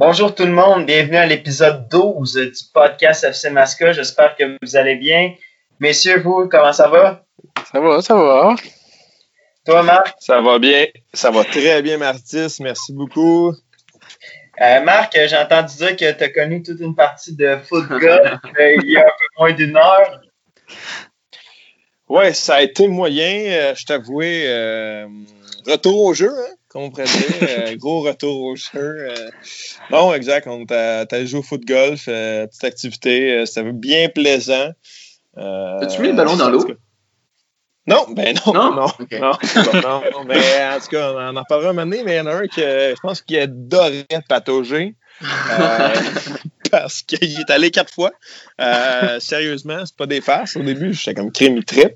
Bonjour tout le monde, bienvenue à l'épisode 12 du podcast FC Masca. J'espère que vous allez bien. Messieurs, vous, comment ça va? Ça va, ça va. Toi, Marc? Ça va bien. Ça va très bien, Martis. Merci beaucoup. Euh, Marc, j'ai entendu dire que tu as connu toute une partie de football euh, il y a un peu moins d'une heure. Ouais, ça a été moyen, euh, je t'avouais. Euh, retour au jeu, hein, comme on pourrait dire. Euh, gros retour au jeu. non, exact. On t'a joué au foot golf, petite activité. C'était bien plaisant. As-tu mis le ballon dans l'eau? Non, ben non. Non, non, non, non, Mais en tout cas, on en parlera un moment donné, mais il y en a un que je pense qu'il adorait patauger. Euh, parce qu'il est allé quatre fois. Euh, sérieusement, c'est pas des farces. Au début, j'étais comme crime trip.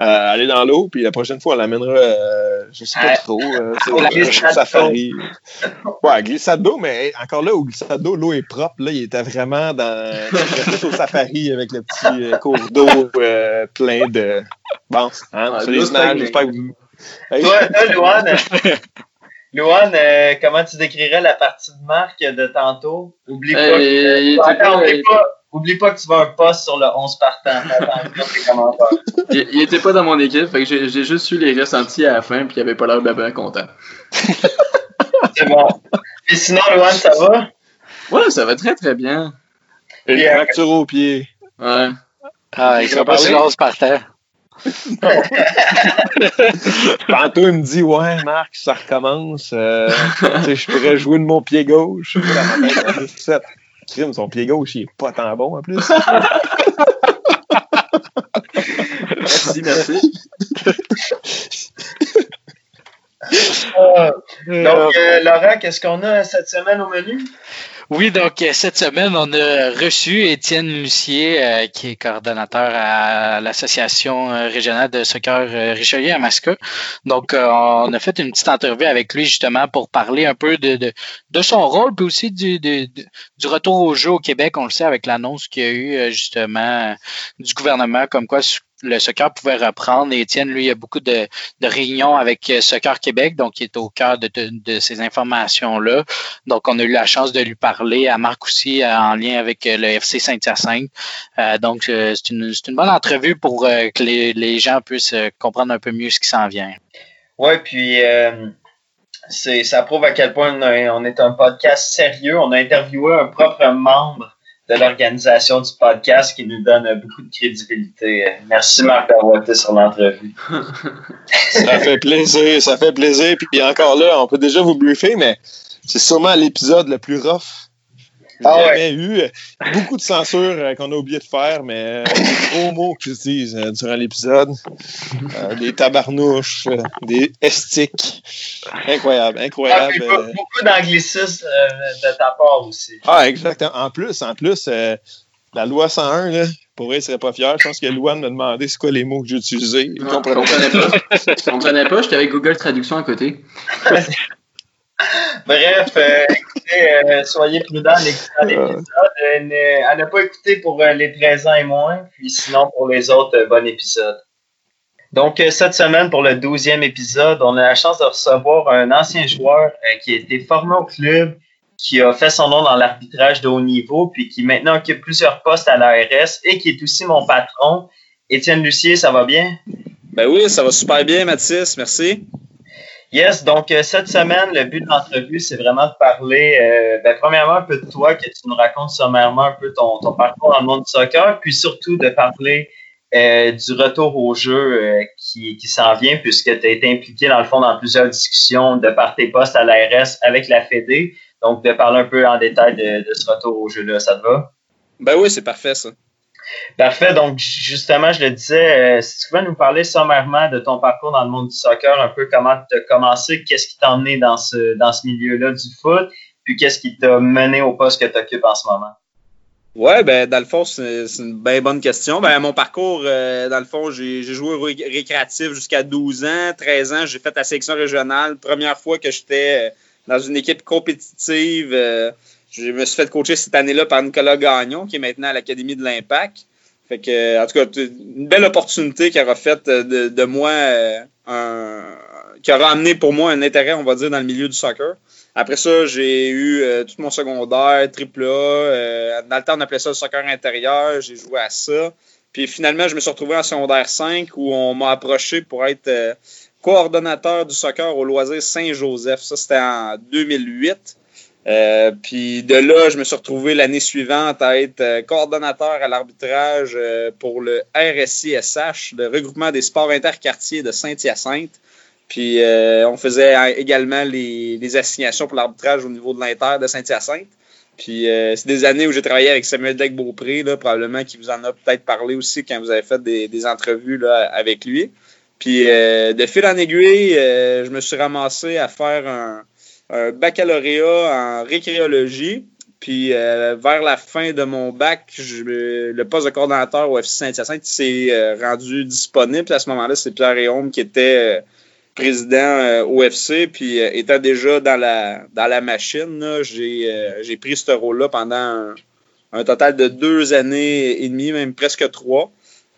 Euh, aller dans l'eau, puis la prochaine fois, on l'amènera, euh, je sais pas trop, safari. Ouais, glissade d'eau, mais encore là, au glissade d'eau, l'eau est propre. Là, il était vraiment dans au safari avec le petit cours d'eau plein de. Bon, hein, les images, j'espère que vous. Toi, toi, Louane, euh, comment tu décrirais la partie de marque de tantôt? Oublie pas, que, oublie, pas, que tu vas un poste sur le 11 partant. il, il était pas dans mon équipe, fait que j'ai juste eu les ressentis à la fin, puis il avait pas l'air de bien content. C'est bon. Et sinon, Louane, ça va? Ouais, ça va très très bien. Une fracture au pied. Ouais. Ah, il sera pas sur l'ose par terre. Tantôt, il me dit Ouais, Marc, ça recommence. Euh, je pourrais jouer de mon pied gauche. Crime, son pied gauche, il est pas tant bon en plus. merci, merci. Euh, donc, euh, Laurent, qu'est-ce qu'on a cette semaine au menu? Oui, donc euh, cette semaine, on a reçu Étienne Lucier, euh, qui est coordonnateur à l'Association euh, régionale de soccer Richelieu à Masca. Donc, on a fait une petite interview avec lui justement pour parler un peu de, de, de son rôle, puis aussi du, du retour au jeu au Québec. On le sait avec l'annonce qu'il y a eu justement du gouvernement comme quoi le soccer pouvait reprendre. Et Étienne, lui, il a beaucoup de, réunions avec euh, Soccer Québec, donc il est au cœur de, ces informations-là. Donc, on a eu la chance de lui parler à Marc aussi euh, en lien avec euh, le FC Saint-Hyacinthe. donc, c'est une, bonne entrevue pour que les, gens puissent comprendre un peu mieux ce qui s'en vient. Oui, puis ça prouve à quel point on est un podcast sérieux. On a interviewé un propre membre de l'organisation du podcast qui nous donne beaucoup de crédibilité. Merci Marc d'avoir été sur l'entrevue. ça fait plaisir, ça fait plaisir. Puis encore là, on peut déjà vous briefer, mais c'est sûrement l'épisode le plus rough ah jamais eu. Beaucoup de censure euh, qu'on a oublié de faire, mais des euh, gros mots que je dis euh, durant l'épisode. des tabarnouches, des estiques. Incroyable, incroyable. Ah, beaucoup d'anglicisme de ta part aussi. Ah, exactement. En plus, en plus, la loi 101, là, pour vrai, il serait pas fier. Je pense que Louane m'a demandé c'est quoi les mots que j'ai utilisés. Je comprenais pas. Je comprenais pas, j'étais avec Google Traduction à côté. Bref, euh, écoutez, euh, soyez prudents en écoutant l'épisode. Euh, à ne pas écouter pour les 13 ans et moins, puis sinon pour les autres, bon épisode. Donc, cette semaine, pour le 12e épisode, on a la chance de recevoir un ancien joueur qui a été formé au club, qui a fait son nom dans l'arbitrage de haut niveau, puis qui maintenant occupe plusieurs postes à l'ARS et qui est aussi mon patron. Étienne Lucier, ça va bien? Ben oui, ça va super bien, Mathis. Merci. Yes, donc euh, cette semaine, le but de l'entrevue, c'est vraiment de parler, euh, ben, premièrement, un peu de toi, que tu nous racontes sommairement un peu ton, ton parcours dans le monde du soccer, puis surtout de parler euh, du retour au jeu qui, qui s'en vient, puisque tu as été impliqué, dans le fond, dans plusieurs discussions de par tes postes à l'ARS avec la Fédé. Donc, de parler un peu en détail de, de ce retour au jeu-là, ça te va? Ben oui, c'est parfait, ça. Parfait. Donc, justement, je le disais, euh, si tu pouvais nous parler sommairement de ton parcours dans le monde du soccer, un peu comment tu as commencé, qu'est-ce qui t'a emmené dans ce, dans ce milieu-là du foot, puis qu'est-ce qui t'a mené au poste que tu occupes en ce moment? Ouais, ben dans le fond, c'est une bien bonne question. Ben mon parcours, euh, dans le fond, j'ai joué au récréatif jusqu'à 12 ans, 13 ans, j'ai fait la sélection régionale. Première fois que j'étais euh, dans une équipe compétitive. Je me suis fait coacher cette année-là par Nicolas Gagnon, qui est maintenant à l'Académie de l'Impact. Fait que, en tout cas, une belle opportunité qui aura fait de, moi euh, un. qui a ramené pour moi un intérêt, on va dire, dans le milieu du soccer. Après ça, j'ai eu tout mon secondaire, triple A. dans le temps, on appelait ça le soccer intérieur. J'ai joué à ça. Puis finalement, je me suis retrouvé en secondaire 5 où on m'a approché pour être coordonnateur du soccer au loisir Saint-Joseph. Ça, c'était en 2008. Euh, puis de là, je me suis retrouvé l'année suivante à être euh, coordonnateur à l'arbitrage euh, pour le RSISH, le regroupement des sports interquartiers de Saint-Hyacinthe. Puis on faisait également les, assignations pour l'arbitrage au niveau de l'Inter de Saint-Hyacinthe. Puis c'est des années où j'ai travaillé avec Samuel Deck-Beaupré, probablement qui vous en a peut-être parlé aussi quand vous avez fait des, entrevues avec lui. Puis de fil en aiguille, je me suis ramassé à faire un, un baccalauréat en récréologie. Puis euh, vers la fin de mon bac, le poste de coordonnateur au FC Saint-Hyacinthe s'est euh, rendu disponible. À ce moment-là, c'est Pierre Réaume qui était euh, président au FC. Puis étant déjà dans la, dans la machine, j'ai pris ce rôle-là pendant un, total de deux années et demie, même presque trois.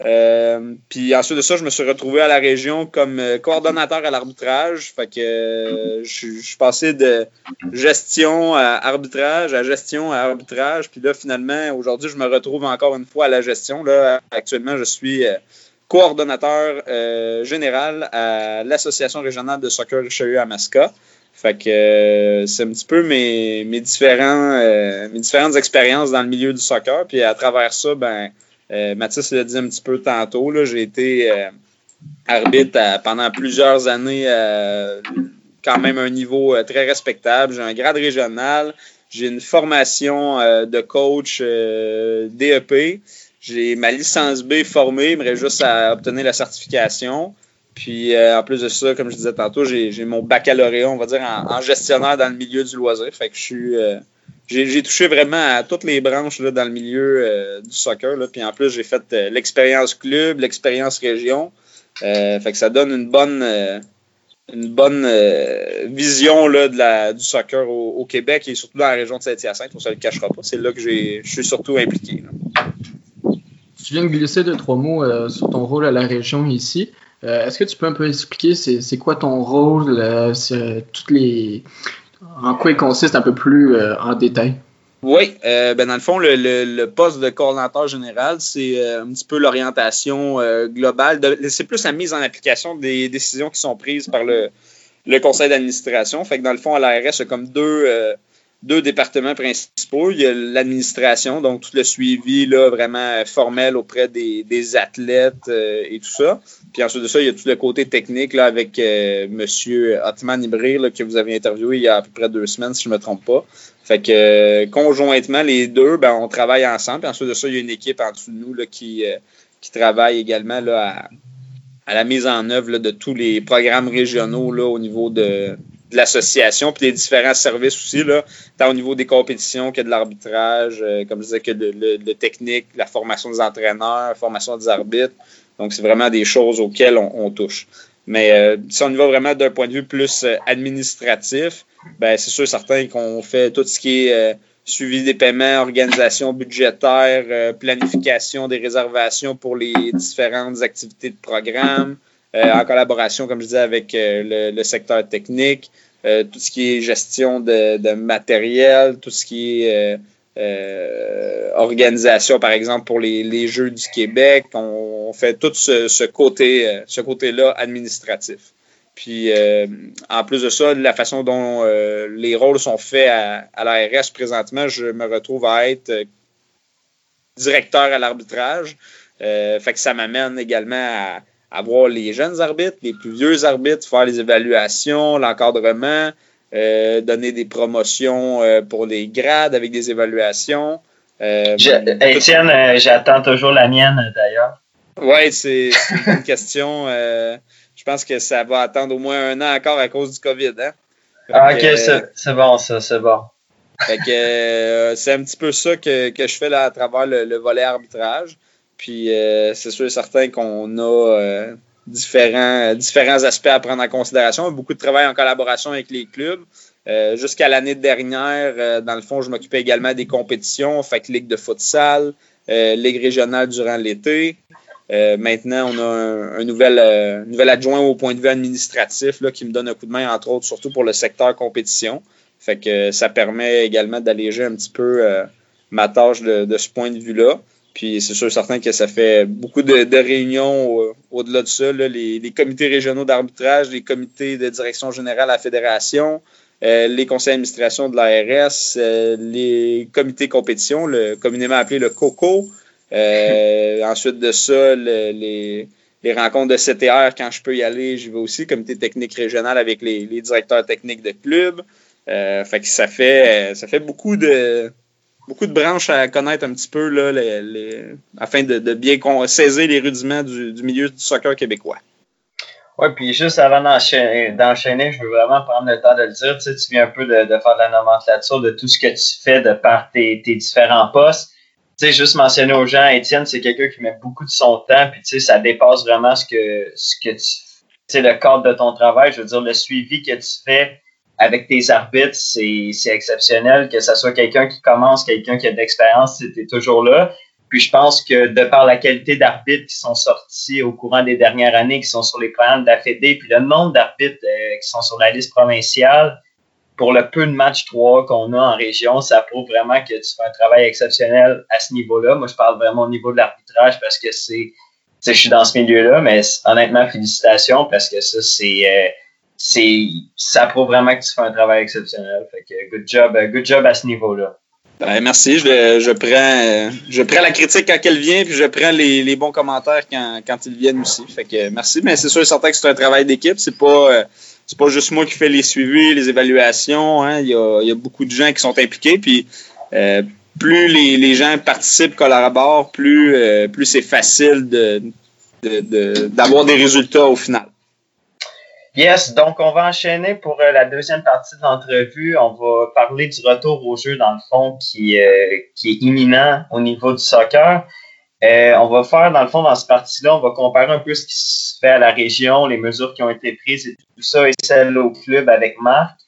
Euh, puis ensuite de ça, je me suis retrouvé à la région comme euh, coordonnateur à l'arbitrage. Fait que euh, je, suis passé de gestion à arbitrage à gestion à arbitrage. Puis là, finalement, aujourd'hui, je me retrouve encore une fois à la gestion. Là, actuellement, je suis coordonnateur général à l'Association régionale de soccer Richelieu à Masca. Fait que c'est un petit peu mes, différents, mes différentes expériences dans le milieu du soccer. Puis à travers ça, ben euh, Mathis l'a dit un petit peu tantôt, j'ai été euh, arbitre pendant plusieurs années quand même un niveau euh, très respectable. J'ai un grade régional, j'ai une formation de coach DEP, j'ai ma licence B formée, mais juste à obtenir la certification. Puis en plus de ça, comme je disais tantôt, j'ai mon baccalauréat, on va dire, en, en, gestionnaire dans le milieu du loisir. Fait que je suis j'ai touché vraiment à toutes les branches là, dans le milieu euh, du soccer. Puis en plus, j'ai fait euh, l'expérience club, l'expérience région. Euh, fait que ça donne une bonne, une bonne vision là, de la, du soccer au, Québec et surtout dans la région de Saint-Hyacinthe. On ne se le cachera pas. C'est là que je suis surtout impliqué. Tu viens de glisser deux, trois mots sur ton rôle à la région ici. Est-ce que tu peux un peu expliquer c'est quoi ton rôle, toutes les en quoi il consiste un peu plus euh, en détail? Oui, euh, ben dans le fond, le, poste de coordinateur général, c'est euh, un petit peu l'orientation globale. C'est plus la mise en application des décisions qui sont prises par le, le conseil d'administration. Fait que dans le fond, à l'ARS, il y a comme deux, deux départements principaux. Il y a l'administration, donc tout le suivi là, vraiment formel auprès des, des athlètes et tout ça. Puis ensuite de ça, il y a tout le côté technique là, avec euh, M. Otman Ibré que vous avez interviewé il y a à peu près deux semaines, si je ne me trompe pas. Fait que euh, conjointement, les deux, ben, on travaille ensemble. Puis ensuite de ça, il y a une équipe en dessous de nous là, qui, euh, qui travaille également là, à, la mise en œuvre de tous les programmes régionaux là, au niveau de, l'association, puis des différents services aussi, là, tant au niveau des compétitions que de l'arbitrage, comme je disais, que le, technique, la formation des entraîneurs, la formation des arbitres. Donc, c'est vraiment des choses auxquelles on, touche. Mais euh, si on y va vraiment d'un point de vue plus euh, administratif, ben, c'est sûr certain qu'on fait tout ce qui est euh, suivi des paiements, organisation budgétaire, planification des réservations pour les différentes activités de programme, en collaboration, comme je disais, avec le, secteur technique, tout ce qui est gestion de, matériel, tout ce qui est euh, organisation, par exemple, pour les, Jeux du Québec. On, fait tout ce, côté, euh, ce côté-là administratif. Puis, euh, en plus de ça, la façon dont les rôles sont faits à, à l'ARS présentement, je me retrouve à être directeur à l'arbitrage. fait que ça m'amène également à, à voir les jeunes arbitres, les plus vieux arbitres, faire les évaluations, l'encadrement, euh, donner des promotions euh, pour les grades avec des évaluations. Euh, Étienne, j'attends toujours la mienne d'ailleurs. Oui, c'est une question. je pense que ça va attendre au moins un an encore à cause du COVID. Hein? Ah, ok, c'est bon, ça, c'est bon. Fait que c'est un petit peu ça que, je fais là à travers le, volet arbitrage. Puis c'est sûr et certain qu'on a différents, différents aspects à prendre en considération. Beaucoup de travail en collaboration avec les clubs. Euh, jusqu'à l'année dernière, euh, dans le fond, je m'occupais également des compétitions, fait que ligue de futsal, euh, ligue régionale durant l'été. maintenant, on a un, nouvel, nouvel adjoint au point de vue administratif là, qui me donne un coup de main, entre autres, surtout pour le secteur compétition. Fait que ça permet également d'alléger un petit peu ma tâche de, ce point de vue-là. Puis c'est sûr certain que ça fait beaucoup de, réunions au-delà de ça. les, comités régionaux d'arbitrage, les comités de direction générale à la fédération, euh, les conseils d'administration de l'ARS, euh, les comités compétition, le communément appelé le COCO. Euh, ensuite de ça, les, rencontres de CTR, quand je peux y aller, j'y vais aussi, comité technique régional avec les, directeurs techniques de clubs. fait que ça fait, ça fait beaucoup de, beaucoup de branches à connaître un petit peu là, afin de, bien saisir les rudiments du, milieu du soccer québécois. Oui, puis juste avant d'enchaîner, je veux vraiment prendre le temps de le dire. Tu, viens un peu de, faire de la nomenclature de tout ce que tu fais de par tes, différents postes. Tu sais, juste mentionner aux gens, Étienne, c'est quelqu'un qui met beaucoup de son temps, puis tu sais, ça dépasse vraiment ce que, ce que tu le cadre de ton travail. Je veux dire, le suivi que tu fais avec tes arbitres, c'est exceptionnel. Que ce soit quelqu'un qui commence, quelqu'un qui a de l'expérience, es toujours là. Puis je pense que de par la qualité d'arbitres qui sont sortis au courant des dernières années, qui sont sur les programmes de la Fédé, puis le nombre d'arbitres euh, qui sont sur la liste provinciale, pour le peu de matchs 3 qu'on a en région, ça prouve vraiment que tu fais un travail exceptionnel à ce niveau-là. Moi, je parle vraiment au niveau de l'arbitrage parce que c'est, je suis dans ce milieu-là, mais honnêtement, félicitations parce que ça, c'est, euh, c'est ça prouve vraiment que tu fais un travail exceptionnel. Fait que good job, euh, good job à ce niveau-là. Ben, merci. Je, je, prends, je prends la critique quand elle vient, puis je prends les, les bons commentaires quand, quand, ils viennent aussi. Fait que merci. Mais c'est sûr et certain que c'est un travail d'équipe. C'est pas, euh, c'est pas juste moi qui fais les suivis, les évaluations. Hein. Il, y a, il y a beaucoup de gens qui sont impliqués. Puis euh, plus les, les, gens participent, collaborent, plus, plus c'est facile de, d'avoir de, des résultats au final. Yes, donc on va enchaîner pour euh, la deuxième partie de l'entrevue. On va parler du retour au jeu, dans le fond, qui, euh, qui est imminent au niveau du soccer. Euh, on va faire, dans le fond, dans cette partie-là, on va comparer un peu ce qui se fait à la région, les mesures qui ont été prises et tout ça, et celles au club avec Marc.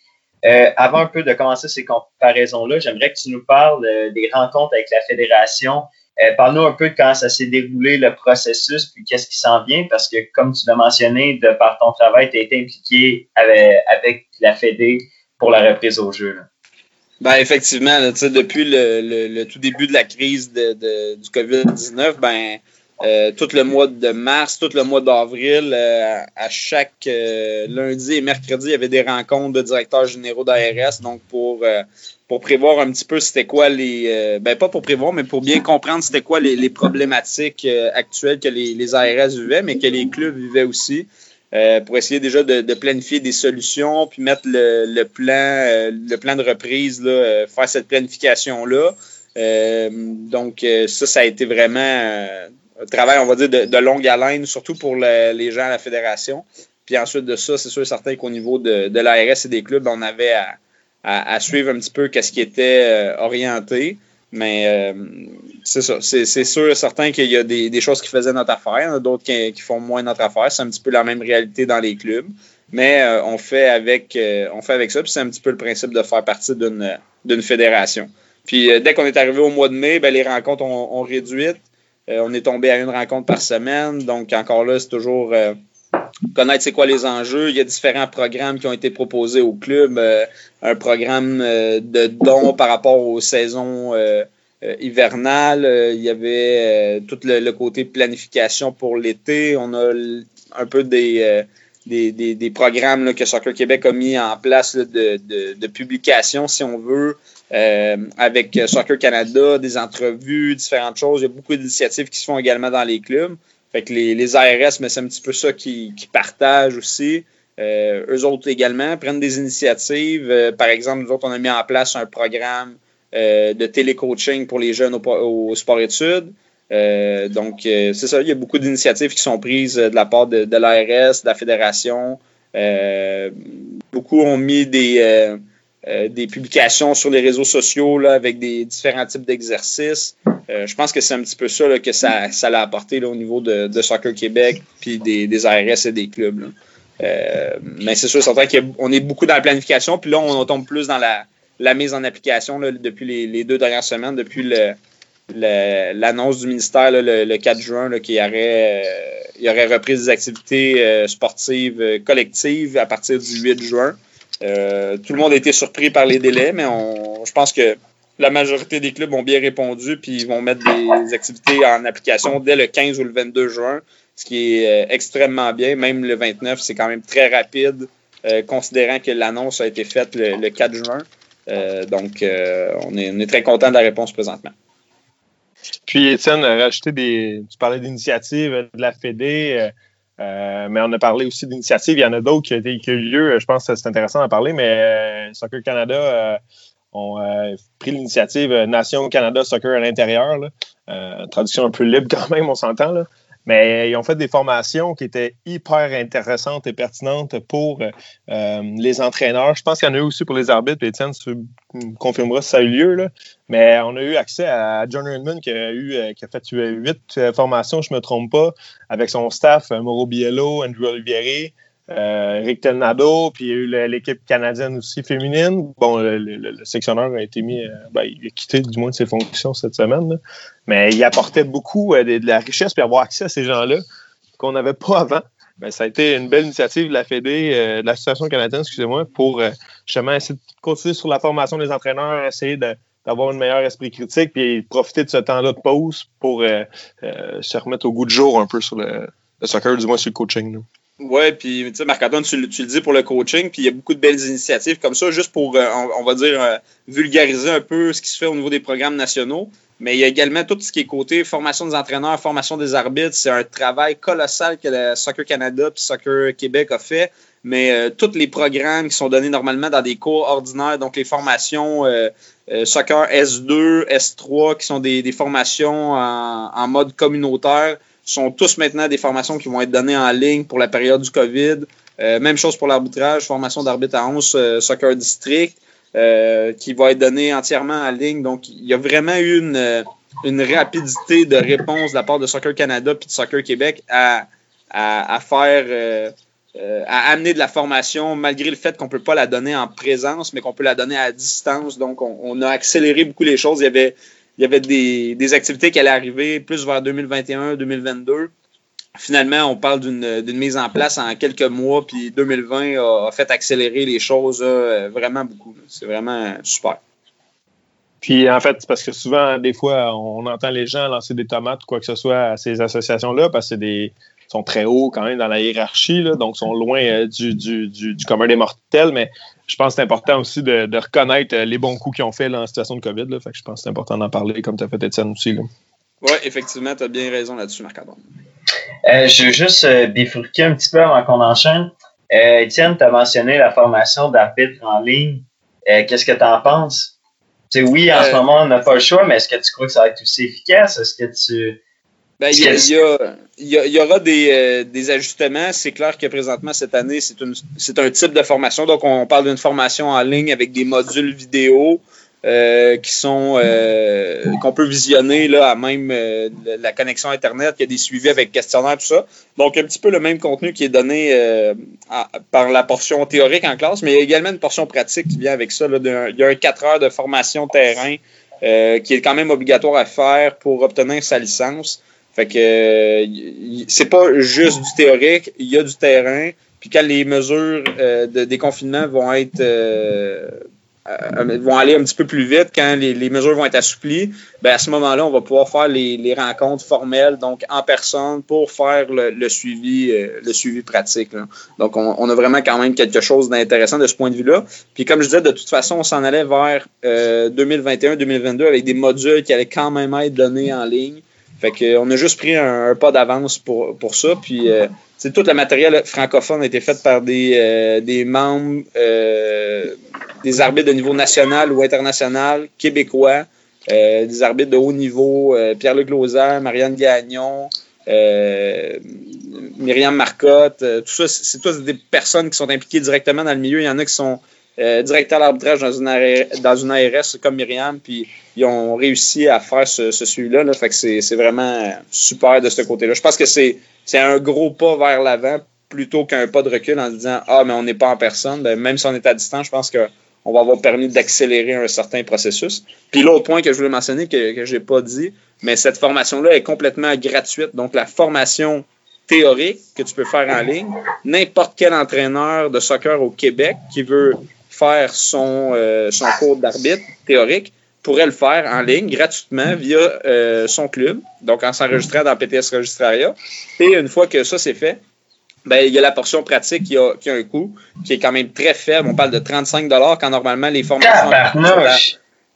avant un peu de commencer ces comparaisons-là, j'aimerais que tu nous parles des rencontres avec la fédération, euh, parle-nous un peu de comment ça s'est déroulé le processus, puis qu'est-ce qui s'en vient, parce que comme tu l'as mentionné, de par ton travail, tu as été impliqué avec, la Fédé pour la reprise au jeu. Ben effectivement, depuis le, tout début de la crise de, du COVID-19, ben euh, tout le mois de mars, tout le mois d'avril, euh, à chaque lundi et mercredi, il y avait des rencontres de directeurs généraux d'ARS, donc pour pour prévoir un petit peu c'était quoi les. Euh, ben, pas pour prévoir, mais pour bien comprendre c'était quoi les, problématiques euh, actuelles que les, ARS vivaient, mais que les clubs vivaient aussi. Euh, pour essayer déjà de, planifier des solutions, puis mettre le, plan, le plan de reprise, là, faire cette planification-là. donc, ça, ça a été vraiment un travail, on va dire, de, longue haleine, surtout pour les gens à la fédération. Puis ensuite de ça, c'est sûr et certain qu'au niveau de, de l'ARS et des clubs, on avait à, à, suivre un petit peu qu'est-ce qui était euh, orienté. Mais euh, c'est ça. C'est, sûr certain qu'il y a des, choses qui faisaient notre affaire, d'autres qui, font moins notre affaire. C'est un petit peu la même réalité dans les clubs. Mais euh, on, fait avec, on fait avec ça, puis c'est un petit peu le principe de faire partie d'une, d'une fédération. Puis dès qu'on est arrivé au mois de mai, ben, les rencontres ont, ont réduit. on est tombé à une rencontre par semaine. Donc encore là, c'est toujours connaître c'est quoi les enjeux. Il y a différents programmes qui ont été proposés au club. Euh, un programme euh, de dons par rapport aux saisons euh, hivernales. il y avait tout le, côté planification pour l'été. On a un peu des, programmes que Soccer Québec a mis en place de, de, publication, si on veut, avec Soccer Canada, des entrevues, différentes choses. Il y a beaucoup d'initiatives qui se font également dans les clubs. Fait que les, les ARS, mais c'est un petit peu ça qui, qui partagent aussi. Euh, eux autres également prennent des initiatives. Euh, par exemple, nous autres, on a mis en place un programme euh, de télécoaching pour les jeunes au, sport-études. Euh, donc, c'est ça, il y a beaucoup d'initiatives qui sont prises de la part de, de l'ARS, de la fédération. beaucoup ont mis des, des publications sur les réseaux sociaux là, avec des différents types d'exercices. Euh, je pense que c'est un petit peu ça que ça, l'a apporté au niveau de, Soccer Québec puis des, ARS et des clubs. Euh, mais c'est sûr, certain qu'on est beaucoup dans la planification, puis là, on tombe plus dans la, mise en application depuis les, deux dernières semaines, depuis l'annonce du ministère le, 4 juin qu'il y aurait, repris des activités sportives collectives à partir du 8 juin. tout le monde a été surpris par les délais, mais je pense que la majorité des clubs ont bien répondu, puis ils vont mettre des activités en application dès le 15 ou le 22 juin, ce qui est extrêmement bien. Même le 29, c'est quand même très rapide, considérant que l'annonce a été faite le 4 juin. Euh, donc, euh, on est, très content de la réponse présentement. Puis, Étienne, des. Tu parlais d'initiatives de la Fédé, euh, mais on a parlé aussi d'initiatives. Il y en a d'autres qui, ont eu lieu. Je pense que c'est intéressant d'en parler, mais Soccer Canada ont pris l'initiative Nation Canada Soccer à l'intérieur. traduction un peu libre quand même, on s'entend. Mais ils ont fait des formations qui étaient hyper intéressantes et pertinentes pour euh, les entraîneurs. Je pense qu'il y en a eu aussi pour les arbitres. Étienne, tu confirmeras si ça a eu lieu. Mais on a eu accès à John Redmond qui a, euh, qui a fait huit euh, formations, je ne me trompe pas, avec son staff, Mauro Biello, Andrew Olivieri. Euh, Telnado, puis il y a eu l'équipe canadienne aussi féminine. Bon, le, sectionneur a été mis, euh, ben, il a quitté du moins ses fonctions cette semaine, mais il apportait beaucoup euh, de, la richesse puis avoir accès à ces gens-là qu'on n'avait pas avant. Ben, ça a été une belle initiative de la Fédé, de l'Association canadienne, excusez-moi, pour justement essayer de continuer sur la formation des entraîneurs, essayer d'avoir un meilleur esprit critique, puis profiter de ce temps-là de pause pour se remettre au goût du jour un peu sur le, soccer, du moins sur le coaching. Oui, puis tu sais, Marc-Antoine, tu, le dis pour le coaching, puis il y a beaucoup de belles initiatives comme ça, juste pour, euh, on, va dire, euh, vulgariser un peu ce qui se fait au niveau des programmes nationaux. Mais il y a également tout ce qui est côté formation des entraîneurs, formation des arbitres. C'est un travail colossal que le Soccer Canada puis Soccer Québec a fait. Mais euh, tous les programmes qui sont donnés normalement dans des cours ordinaires, donc les formations Soccer S2, S3, qui sont des, formations en mode communautaire, sont tous maintenant des formations qui vont être données en ligne pour la période du COVID. Euh, même chose pour l'arbitrage, formation d'arbitre à 11 euh, Soccer District, euh, qui va être donnée entièrement en ligne. Donc, il y a vraiment eu une, rapidité de réponse de la part de Soccer Canada puis de Soccer Québec à, à, faire, à amener de la formation malgré le fait qu'on ne peut pas la donner en présence, mais qu'on peut la donner à distance. Donc, on, on, a accéléré beaucoup les choses. Il y avait il y avait des, activités qui allaient arriver plus vers 2021-2022. Finalement, on parle d'une mise en place en quelques mois, puis 2020 a, fait accélérer les choses vraiment beaucoup. C'est vraiment super. Puis en fait, parce que souvent, des fois, on entend les gens lancer des tomates ou quoi que ce soit à ces associations-là, parce que des sont très hauts quand même dans la hiérarchie, là, donc sont loin euh, du, du, du, commun des mortels, mais je pense que c'est important aussi de, reconnaître euh, les bons coups qu'ils ont fait en situation de COVID. Là. Fait que je pense que c'est important d'en parler, comme tu as fait Étienne aussi. Oui, effectivement, tu as bien raison là-dessus, Marc-André. Euh, je veux juste bifurquer un petit peu avant qu'on enchaîne. Étienne, tu as mentionné la formation d'arbitre en ligne. Qu'est-ce que tu en penses? oui, en ce moment, on n'a pas le choix, mais est-ce que tu crois que ça va être aussi efficace? Est-ce que tu il, y aura euh, des, ajustements. C'est clair que présentement, cette année, c'est un type de formation. Donc, on parle d'une formation en ligne avec des modules vidéo euh, qui sont euh, qu'on peut visionner là, à même la connexion Internet. Il y a des suivis avec questionnaire, tout ça. Donc, un petit peu le même contenu qui est donné par la portion théorique en classe, mais il y a également une portion pratique qui vient avec ça. il y a un 4 heures de formation terrain qui est quand même obligatoire à faire pour obtenir sa licence. Fait que euh, c'est pas juste du théorique, il y a du terrain. Puis quand les mesures euh, de déconfinement vont être euh, vont aller un petit peu plus vite, quand les, mesures vont être assouplies, ben à ce moment-là, on va pouvoir faire les, rencontres formelles, donc en personne, pour faire le, suivi, le suivi pratique. Donc, on, a vraiment quand même quelque chose d'intéressant de ce point de vue-là. Puis comme je disais, de toute façon, on s'en allait vers 2021-2022 avec des modules qui allaient quand même être donnés en ligne. Fait qu'on a juste pris un, pas d'avance pour, pour ça. Puis euh, tout le matériel francophone a été fait par des, euh, des membres, euh, des arbitres de niveau national ou international, québécois, des arbitres de haut niveau, Pierre-Luc Lausanne, Marianne Gagnon, Myriam Marcotte, tout ça, c'est tous des personnes qui sont impliquées directement dans le milieu. Il y en a qui sont euh, directeur d'arbitrage dans dans une ARS comme Myriam, puis ils ont réussi à faire ce, suivi-là. Là, fait que c'est vraiment super de ce côté-là. Je pense que c'est un gros pas vers l'avant plutôt qu'un pas de recul en disant Ah, mais on n'est pas en personne. Ben, même si on est à distance, je pense qu'on on va avoir permis d'accélérer un certain processus. Puis l'autre point que je voulais mentionner que je n'ai pas dit, mais cette formation-là est complètement gratuite. Donc la formation théorique que tu peux faire en ligne, n'importe quel entraîneur de soccer au Québec qui veut faire son, euh, son cours d'arbitre théorique pourrait le faire en ligne gratuitement via euh, son club, donc en s'enregistrant dans PTS Registraria. Et une fois que ça c'est fait, ben, il y a la portion pratique qui a, qui a un coût qui est quand même très faible. On parle de 35 quand normalement les formations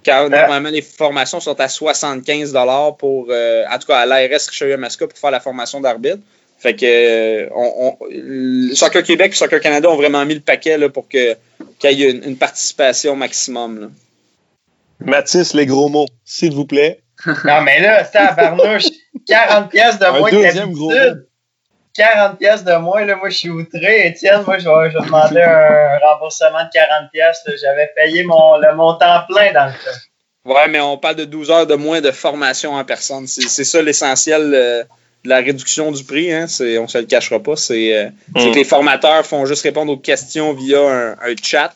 quand normalement les formations sont à 75 pour euh, en tout cas à l'ARS Richelieu Masca pour faire la formation d'arbitre. Fait que euh, on, Soccer Québec et Soccer Canada ont vraiment mis le paquet là, pour qu'il y ait une, participation maximum. Là. Mathis, les gros mots, s'il vous plaît. non, mais là, c'est à Barnouche. 40 pièces de moins que gros 40 pièces de moins, là, moi, je suis outré. Étienne, moi, je vais, je demander un remboursement de 40 pièces. J'avais payé mon, le montant plein dans le temps. Ouais, mais on parle de 12 heures de moins de formation en personne. C'est ça l'essentiel euh, la réduction du prix. Hein. On ne se le cachera pas. C'est euh, mm. que les formateurs font juste répondre aux questions via un, un chat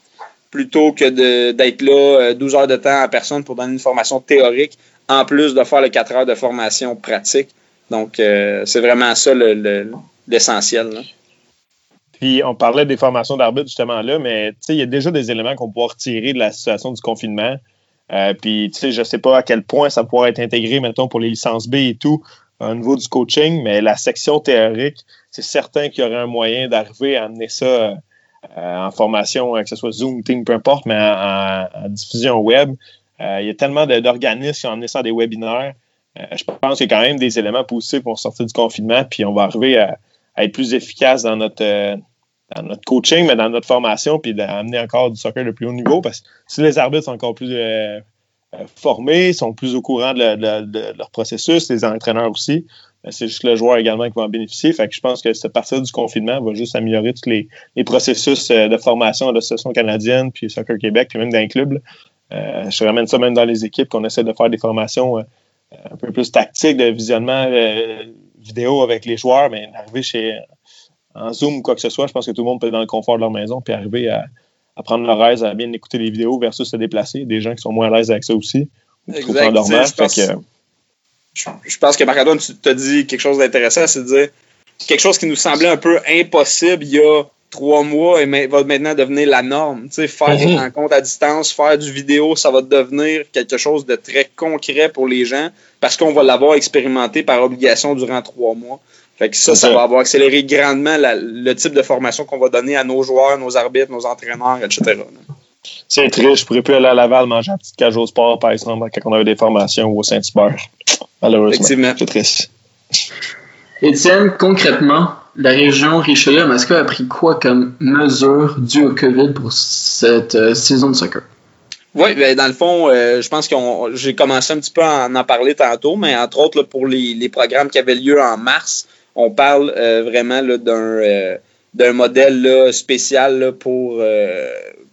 plutôt que d'être là 12 euh, heures de temps en personne pour donner une formation théorique, en plus de faire les 4 heures de formation pratique. Donc, euh, c'est vraiment ça l'essentiel. Puis, on parlait des formations d'arbitre justement là, mais il y a déjà des éléments qu'on peut retirer de la situation du confinement. Euh, puis, tu sais, je sais pas à quel point ça pourrait être intégré, maintenant pour les licences B et tout, au niveau du coaching, mais la section théorique, c'est certain qu'il y aurait un moyen d'arriver à amener ça euh, en formation, euh, que ce soit Zoom, Team, peu importe, mais en, diffusion web. Euh, il y a tellement d'organismes qui ont amené ça à des webinaires. je pense qu'il y a quand même des éléments positifs pour sortir du confinement, puis on va arriver à, être plus efficace dans notre, notre coaching, mais dans notre formation, puis d'amener encore du soccer de plus haut niveau. Parce que si les arbitres sont encore plus formés, sont plus au courant de, leur processus, les entraîneurs aussi, ben, c'est juste le joueur également qui va en bénéficier. Fait que je pense que cette partie du confinement va juste améliorer tous les, processus euh, de formation de l'association canadienne, puis Soccer Québec, puis même dans les clubs. Euh, je ramène ça même dans les équipes, qu'on essaie de faire des formations euh, un peu plus tactiques, de visionnement vidéo avec les joueurs, mais arriver chez en Zoom ou quoi que ce soit, je pense que tout le monde peut être dans le confort de leur maison, puis arriver à, prendre leur aise, à bien écouter les vidéos versus se déplacer. Des gens qui sont moins à l'aise avec ça aussi. Exact je, pense que Marc-Antoine, tu t'as dit quelque chose d'intéressant, c'est de dire quelque chose qui nous semblait un peu impossible il y a trois mois et va maintenant devenir la norme. Tu sais, faire des mhm. rencontres à distance, faire du vidéo, ça va devenir quelque chose de très concret pour les gens parce qu'on va l'avoir expérimenté par obligation durant trois mois. Fait que ça, ça va avoir accéléré grandement le type de formation qu'on va donner à nos joueurs, nos arbitres, nos entraîneurs, etc. C'est triste, je pourrais plus aller à Laval manger un petit cage au sport, par exemple, quand on avait des formations au Saint-Hubert. Malheureusement. C'est triste. Étienne, concrètement, la région Richelieu-Masca a pris quoi comme mesure due au COVID pour cette euh, saison de soccer? Oui, ben, dans le fond, euh, je pense que j'ai commencé un petit peu à en, parler tantôt, mais entre autres, pour les, programmes qui avaient lieu en mars, on parle euh, vraiment d'un modèle spécial pour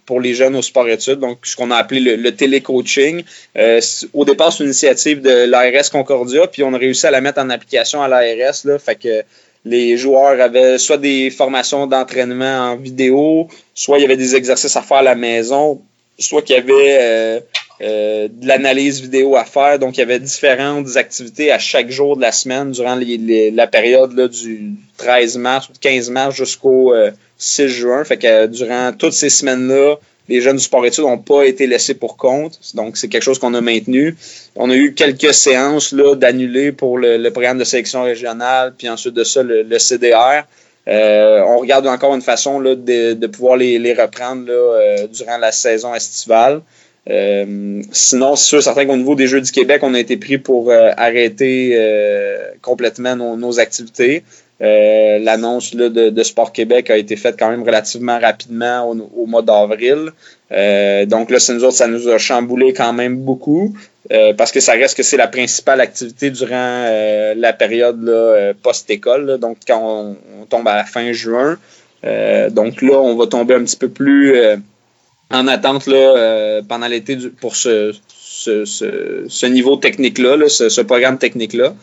pour les jeunes au sport-études, donc ce qu'on a appelé le, télécoaching. Euh, au départ, c'est une initiative de l'ARS Concordia, puis on a réussi à la mettre en application à l'ARS. Fait que les joueurs avaient soit des formations d'entraînement en vidéo, soit il y avait des exercices à faire à la maison, soit qu'il y avait euh, euh, de l'analyse vidéo à faire. Donc, il y avait différentes activités à chaque jour de la semaine durant la période là, du 13 mars ou 15 mars jusqu'au 6 juin. Fait que durant toutes ces semaines-là, les jeunes du sport-études n'ont pas été laissés pour compte. Donc, c'est quelque chose qu'on a maintenu. On a eu quelques séances là, d'annuler pour le, programme de sélection régionale, puis ensuite de ça, le, CDR. Euh, on regarde encore une façon là, de, pouvoir les, reprendre là, euh, durant la saison estivale. Euh, sinon, c'est sûr, certain qu'au niveau des Jeux du Québec, on a été pris pour arrêter complètement nos activités. Euh, l'annonce de, de, Sport Québec a été faite quand même relativement rapidement au, mois d'avril. Euh, donc là, nous, ça nous a chamboulé quand même beaucoup euh, parce que ça reste que c'est la principale activité durant la période post-école, donc quand on, tombe à la fin juin. donc là, on va tomber un petit peu plus en attente là, pendant l'été pour ce, ce, niveau technique-là, ce, ce, programme technique-là.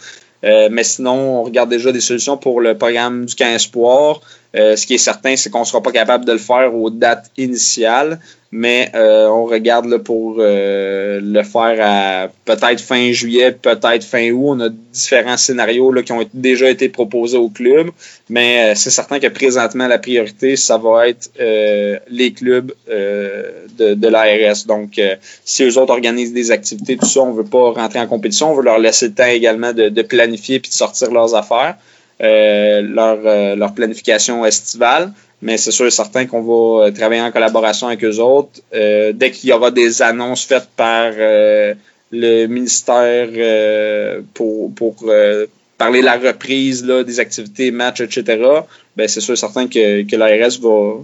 Euh, mais sinon, on regarde déjà des solutions pour le programme du 15 espoir. Euh, ce qui est certain, c'est qu'on ne sera pas capable de le faire aux dates initiales. mais euh, on regarde pour euh, le faire à peut-être fin juillet, peut-être fin août. On a différents scénarios là, qui ont déjà été proposés au club, mais c'est certain que présentement, la priorité, ça va être les clubs de, l'ARS. Donc, si eux autres organisent des activités, tout ça, on veut pas rentrer en compétition, on veut leur laisser le temps également de, de planifier puis de sortir leurs affaires. Leur, leur planification estivale mais c'est sûr et certain qu'on va euh, travailler en collaboration avec eux autres. Euh, dès qu'il y aura des annonces faites par euh, le ministère pour, pour parler de la reprise là, des activités, matchs, etc., ben c'est sûr et certain que, que l'ARS va,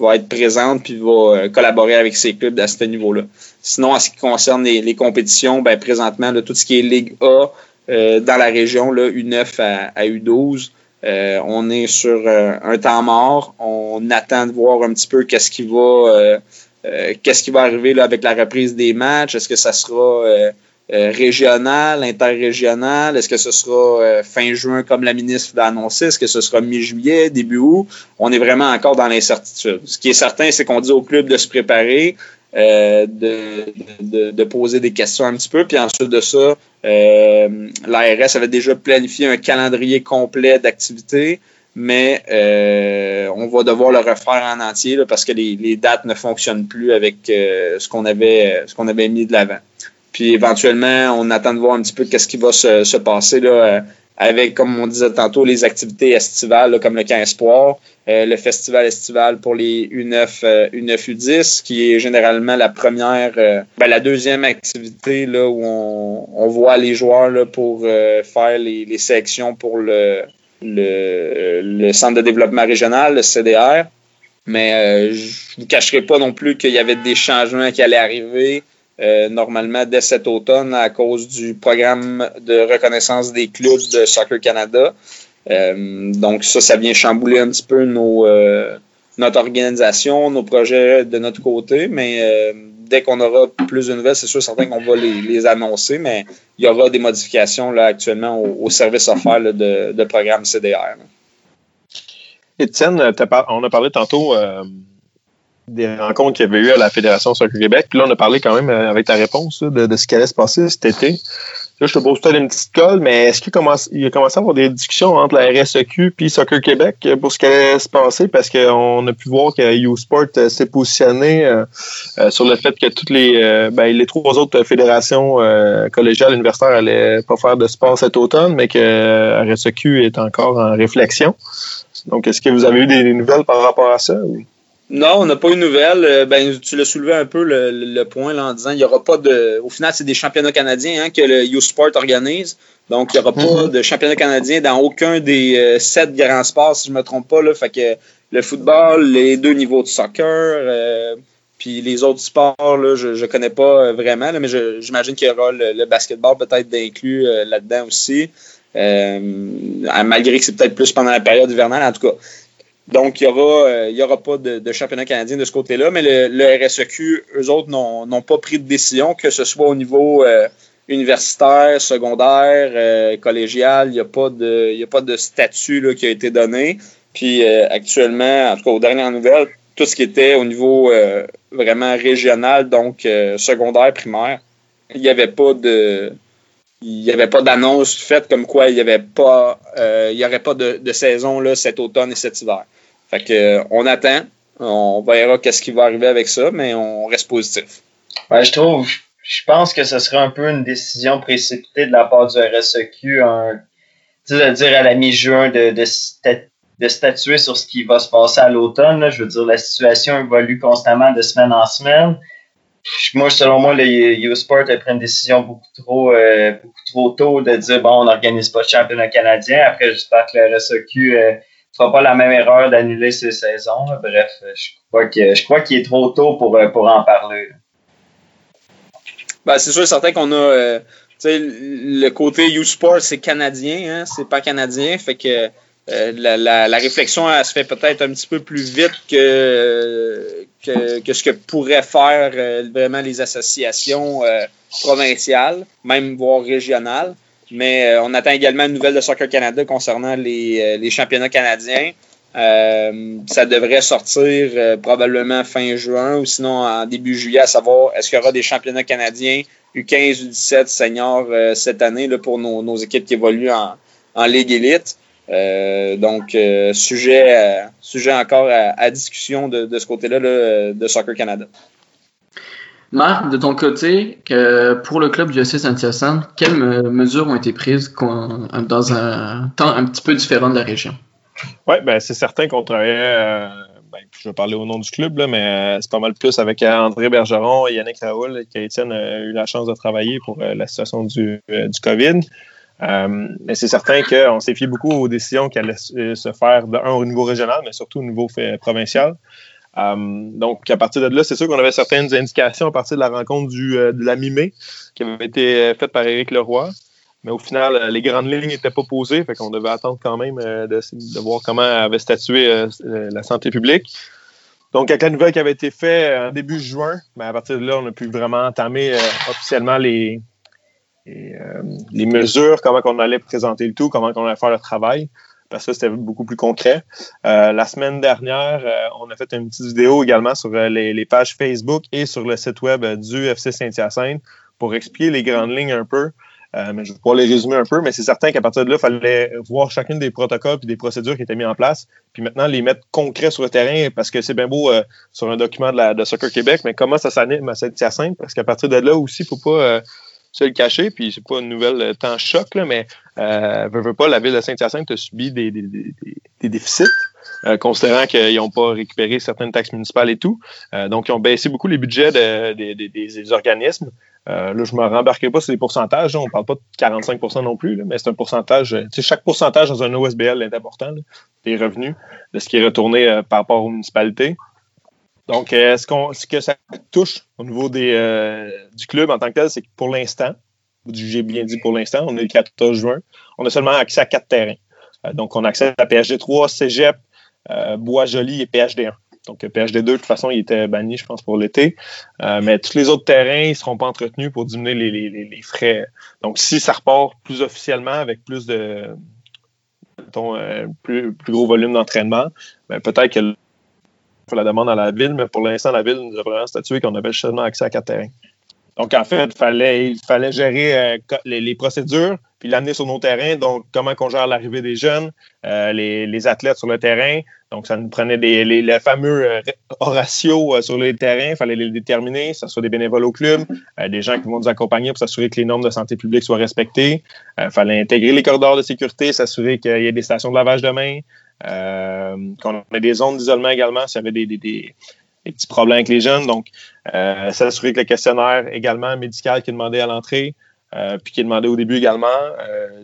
va être présente puis va collaborer avec ses clubs à ce niveau-là. Sinon, en ce qui concerne les, compétitions, ben présentement, tout ce qui est Ligue A dans la région, là, U9 à, à U12, euh, on est sur euh, un temps mort. On attend de voir un petit peu qu'est-ce qui va, euh, qu'est-ce qui va arriver là, avec la reprise des matchs. Est-ce que ça sera régional, interrégional? Est-ce que ce sera fin juin comme la ministre l'a annoncé? Est-ce que ce sera mi-juillet, début août? On est vraiment encore dans l'incertitude. Ce qui est certain, c'est qu'on dit au club de se préparer. Euh, de, de, poser des questions un petit peu. Puis ensuite de ça, euh, l'ARS avait déjà planifié un calendrier complet d'activités, mais euh, on va devoir le refaire en entier parce que les, dates ne fonctionnent plus avec ce qu'on avait, avait mis de l'avant. Puis éventuellement, on attend de voir un petit peu qu'est-ce qui va se, se passer là, avec, comme on disait tantôt, les activités estivales, comme le camp Espoir, euh, le festival estival pour les U9, U9, U10, qui est généralement la première, euh, ben, la deuxième activité là, où on, on voit les joueurs là, pour euh, faire les, les sélections pour le, le, le, centre de développement régional, le CDR. Mais je ne vous cacherai pas non plus qu'il y avait des changements qui allaient arriver. Euh, normalement dès cet automne à cause du programme de reconnaissance des clubs de Soccer Canada. Euh, donc ça, ça vient chambouler un petit peu nos, euh, notre organisation, nos projets de notre côté, mais dès qu'on aura plus de nouvelles, c'est sûr certain qu'on va les, annoncer, mais il y aura des modifications là, actuellement au, service offert de, de programme CDR. Étienne, on a parlé tantôt des rencontres qu'il y avait eu à la Fédération Soccer Québec. Puis là, on a parlé quand même euh, avec ta réponse de, de, ce qui allait se passer cet été. Là, je te pose peut-être une petite colle, mais est-ce qu'il commence, il a commencé à avoir des discussions entre la RSEQ et Soccer Québec pour ce qui allait se passer? Parce qu'on a pu voir que U-Sport euh, s'est positionné euh, sur le fait que toutes les ben, les trois autres fédérations collégiales universitaires allaient pas faire de sport cet automne, mais que RSEQ est encore en réflexion. Donc, est-ce que vous avez eu des nouvelles par rapport à ça? Non, on n'a pas eu de nouvelles. Euh, ben, tu l'as soulevé un peu le, le point là, en disant il y aura pas de. Au final, c'est des championnats canadiens hein, que le U-Sport organise. Donc, il n'y aura pas mm-hmm. de championnat canadien dans aucun des euh, sept grands sports, si je ne me trompe pas. Là. Fait que le football, les deux niveaux de soccer, euh, puis les autres sports, là, je ne connais pas vraiment, là, mais j'imagine qu'il y aura le, basketball peut-être d'inclus là-dedans aussi. malgré que c'est peut-être plus pendant la période hivernale, en tout cas. Donc, il n'y aura, euh, aura pas de, championnat canadien de ce côté-là, mais le, RSEQ, eux autres, n'ont pas pris de décision, que ce soit au niveau euh, universitaire, secondaire, euh, collégial, il n'y a, pas de, a pas de statut là, qui a été donné. Puis actuellement, en tout cas aux dernières nouvelles, tout ce qui était au niveau vraiment régional, donc secondaire, primaire, il n'y avait pas de il n'y avait pas d'annonce faite comme quoi il n'y avait pas il y aurait pas de, de, saison là, cet automne et cet hiver. Fait que, euh, on attend. On verra qu'est-ce qui va arriver avec ça, mais on reste positif. Ouais, je trouve, je pense que ce serait un peu une décision précipitée de la part du RSEQ, un, de dire à la mi-juin de, statuer sur ce qui va se passer à l'automne. Je veux dire, la situation évolue constamment de semaine en semaine. Moi, selon moi, le U-Sport a pris une décision beaucoup trop, euh, beaucoup trop tôt de dire bon, on n'organise pas de championnat canadien. Après, j'espère que le RSEQ euh, fera pas la même erreur d'annuler ses saisons. Bref, je crois que je crois qu'il est trop tôt pour, euh, pour en parler. Ben, c'est sûr certain qu'on a euh, le côté U-Sport, c'est canadien, hein, c'est pas canadien. Fait que euh, la, la, réflexion se fait peut-être un petit peu plus vite que, que ce que pourraient faire vraiment les associations provinciales, même voire régionales. Mais euh, on attend également une nouvelle de Soccer Canada concernant les, euh, les championnats canadiens. ça devrait sortir probablement fin juin ou sinon en début juillet, à savoir est-ce qu'il y aura des championnats canadiens U15, U17 seniors cette année là, pour nos, équipes qui évoluent en, en Ligue élite. donc, sujet, sujet encore à, discussion de, de ce côté-là de Soccer Canada. Marc, de ton côté, pour le club du FC Saint-Hyacinthe, quelles mesures ont été prises dans un temps un petit peu différent de la région? Oui, ben, c'est certain qu'on travaillait, euh, ben, je vais parler au nom du club, là, mais euh, c'est pas mal plus avec euh, André Bergeron et Yannick Raoul qu'Étienne a eu la chance de travailler pour la situation du, du COVID. mais c'est certain qu'on s'est fié beaucoup aux décisions qui allaient se faire, de, un, au niveau régional, mais surtout au niveau provincial. Euh, donc, à partir de là, c'est sûr qu'on avait certaines indications à partir de la rencontre euh, de la mi-mai qui avait été euh, faite par Éric Leroy. Mais au final, les grandes lignes n'étaient pas posées, fait qu'on devait attendre quand même de, voir comment avait statué la santé publique. Donc, avec la nouvelle qui avait été faite en début juin, ben, à partir de là, on a pu vraiment entamer officiellement les, les, mesures, comment on allait présenter le tout, comment on allait faire le travail parce que c'était beaucoup plus concret. Euh, la semaine dernière, euh, on a fait une petite vidéo également sur euh, les, pages Facebook et sur le site web du FC Saint-Hyacinthe pour expliquer les grandes lignes un peu. mais je vais pouvoir les résumer un peu, mais c'est certain qu'à partir de là, il fallait voir chacune des protocoles et des procédures qui étaient mis en place, puis maintenant les mettre concrets sur le terrain, parce que c'est bien beau sur un document de, la, Soccer Québec, mais comment ça s'anime à Saint-Hyacinthe, parce qu'à partir de là aussi, il ne faut pas se le cacher, puis c'est pas une nouvelle temps choc, mais euh, pas, la ville de Saint-Hyacinthe a subi des, déficits, euh, considérant qu'ils n'ont pas récupéré certaines taxes municipales et tout. Euh, donc, ils ont baissé beaucoup les budgets des organismes. là, je ne me rembarquerai pas sur les pourcentages. on ne parle pas de 45% non plus, mais c'est un pourcentage. chaque pourcentage dans un OSBL est important, des revenus, de ce qui est retourné par rapport aux municipalités. Donc, euh, ce, que ça touche au niveau euh, du club en tant que tel, c'est que pour l'instant, j'ai bien dit pour l'instant, on est le 14 juin, on a seulement accès à quatre terrains. Euh, donc, on a accès à PHD 3, Cégep, Bois-Joli et PHD 1. Donc, PHD 2, de toute façon, il était banni, je pense, pour l'été. mais tous les autres terrains, ils ne seront pas entretenus pour diminuer les, frais. Donc, si ça repart plus officiellement avec plus de plus, plus, gros volume d'entraînement, ben, peut-être que la demande à la ville, mais pour l'instant, la ville nous a vraiment statué qu'on avait seulement accès à quatre terrains. Donc, en fait, il fallait, gérer euh, les, procédures, puis l'amener sur nos terrains. Donc, comment on gère l'arrivée des jeunes, euh, les, athlètes sur le terrain. Donc, ça nous prenait des, les, fameux euh, ratios sur les terrains. Il fallait les déterminer, que ce soit des bénévoles au club, des gens qui vont nous accompagner pour s'assurer que les normes de santé publique soient respectées. Il fallait intégrer les corridors de sécurité, s'assurer qu'il y ait des stations de lavage de mains, euh, qu'on ait des zones d'isolement également s'il y avait des, petits problèmes avec les jeunes. Donc, euh, s'assurer que le questionnaire également médical qui est demandé à l'entrée, euh, puis qui est demandé au début également,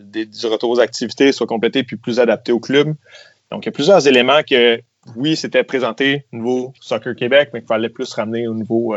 des, du retour aux activités soit complété puis plus adapté au club. Donc, il y a plusieurs éléments que, oui, c'était présenté au niveau Soccer Québec, mais qu'il fallait plus ramener au niveau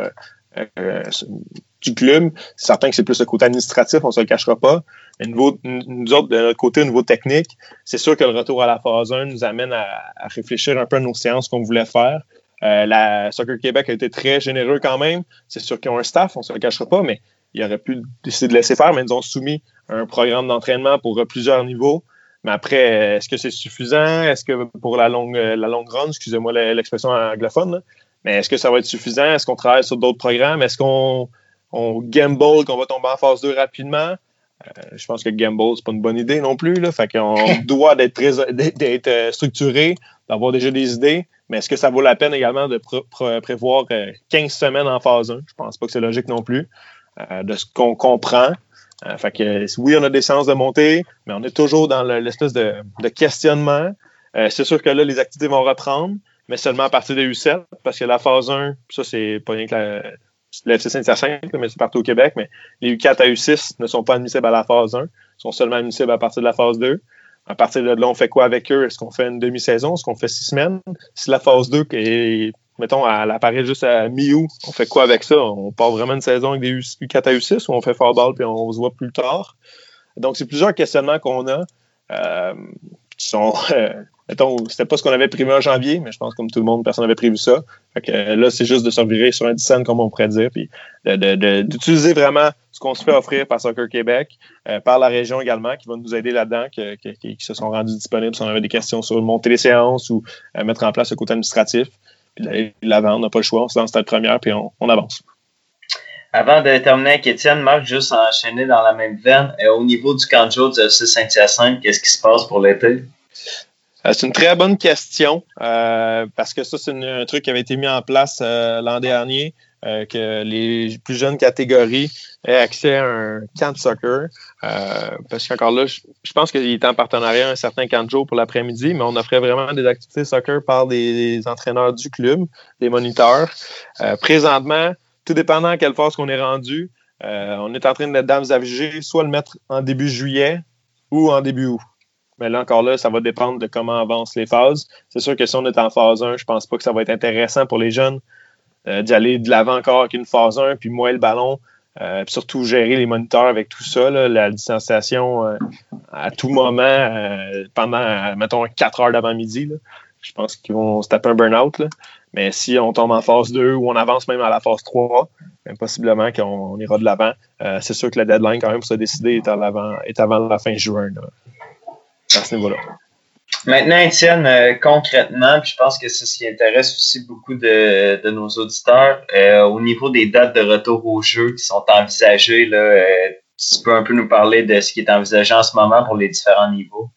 du club. C'est certain que c'est plus le côté administratif, on ne se le cachera pas. Mais niveau, nous autres, de notre côté, au niveau technique, c'est sûr que le retour à la phase 1 nous amène à, réfléchir un peu à nos séances qu'on voulait faire. Euh, la Soccer Québec a été très généreux quand même. C'est sûr qu'ils ont un staff, on ne se le cachera pas, mais ils auraient pu décider de laisser faire, mais ils ont soumis un programme d'entraînement pour plusieurs niveaux. Mais après, est-ce que c'est suffisant? Est-ce que pour la longue, la longue run, excusez-moi l'expression anglophone, mais est-ce que ça va être suffisant? Est-ce qu'on travaille sur d'autres programmes? Est-ce qu'on on gamble qu'on va tomber en phase 2 rapidement? Euh, je pense que gamble, c'est pas une bonne idée non plus. Là. Fait qu'on doit d'être, d'être euh, structuré, d'avoir déjà des idées. Mais est-ce que ça vaut la peine également de prévoir 15 euh, semaines en phase 1? Je pense pas que c'est logique non plus. de ce qu'on comprend. que oui, on a des séances de montée, mais on est toujours dans l'espèce de, questionnement. c'est sûr que là, les activités vont reprendre, mais seulement à partir des U7, parce que la phase 1, ça, c'est pas rien que la, le FC Saint-Hyacinthe, mais c'est partout au Québec, mais les U4 à U6 ne sont pas admissibles à la phase 1, sont seulement admissibles à partir de la phase 2. À partir de là, on fait quoi avec eux? Est-ce qu'on fait une demi-saison? Est-ce qu'on fait six semaines? Si la phase 2 est, mettons, elle apparaît juste à mi-août, on fait quoi avec ça? On part vraiment une saison avec des U4 à U6 ou on fait fort ball puis on se voit plus tard? Donc, c'est plusieurs questionnements qu'on a euh, qui sont euh, mettons, c'était pas ce qu'on avait prévu en janvier, mais je pense que comme tout le monde, personne n'avait prévu ça. Euh, là, c'est juste de se revirer sur un 10 comme on pourrait dire, puis d'utiliser vraiment ce qu'on se fait offrir par Soccer Québec, euh, par la région également, qui va nous aider là-dedans, qui, se sont rendus disponibles si on avait des questions sur monter les séances ou mettre en place le côté administratif. Puis l'avant, on n'a pas le choix, on se lance cette première, puis on, avance. Avant de terminer avec Étienne, Marc, juste enchaîner dans la même veine, euh, au niveau du camp de du FC Saint-Hyacinthe, qu'est-ce qui se passe pour l'été? Euh, c'est une très bonne question euh, parce que ça, c'est un truc qui avait été mis en place euh, l'an dernier, que les plus jeunes catégories aient accès à un camp de soccer. parce qu'encore là, je, pense qu'il est en partenariat un certain camp de jour pour l'après-midi, mais on offrait vraiment des activités soccer par des, entraîneurs du club, des moniteurs. présentement, tout dépendant à quelle phase qu'on est rendu, on est en train de dames aviger, soit le mettre en début juillet ou en début août. Mais là, encore là, ça va dépendre de comment avancent les phases. C'est sûr que si on est en phase 1, je pense pas que ça va être intéressant pour les jeunes euh, d'y aller de l'avant encore qu'une phase 1, puis moins le ballon. Euh, puis surtout gérer les moniteurs avec tout ça, la distanciation euh, à tout moment, pendant, mettons, 4 heures d'avant-midi. Je pense qu'ils vont se taper un burn-out. Mais si on tombe en phase 2 ou on avance même à la phase 3, même possiblement qu'on ira de l'avant, c'est sûr que la deadline, quand même, pour se décider est avant la fin juin à ce niveau-là. Maintenant, Étienne, euh, concrètement, puis je pense que c'est ce qui intéresse aussi beaucoup de, de nos auditeurs, euh, au niveau des dates de retour au jeu qui sont envisagées, là, euh, tu peux un peu nous parler de ce qui est envisagé en ce moment pour les différents niveaux?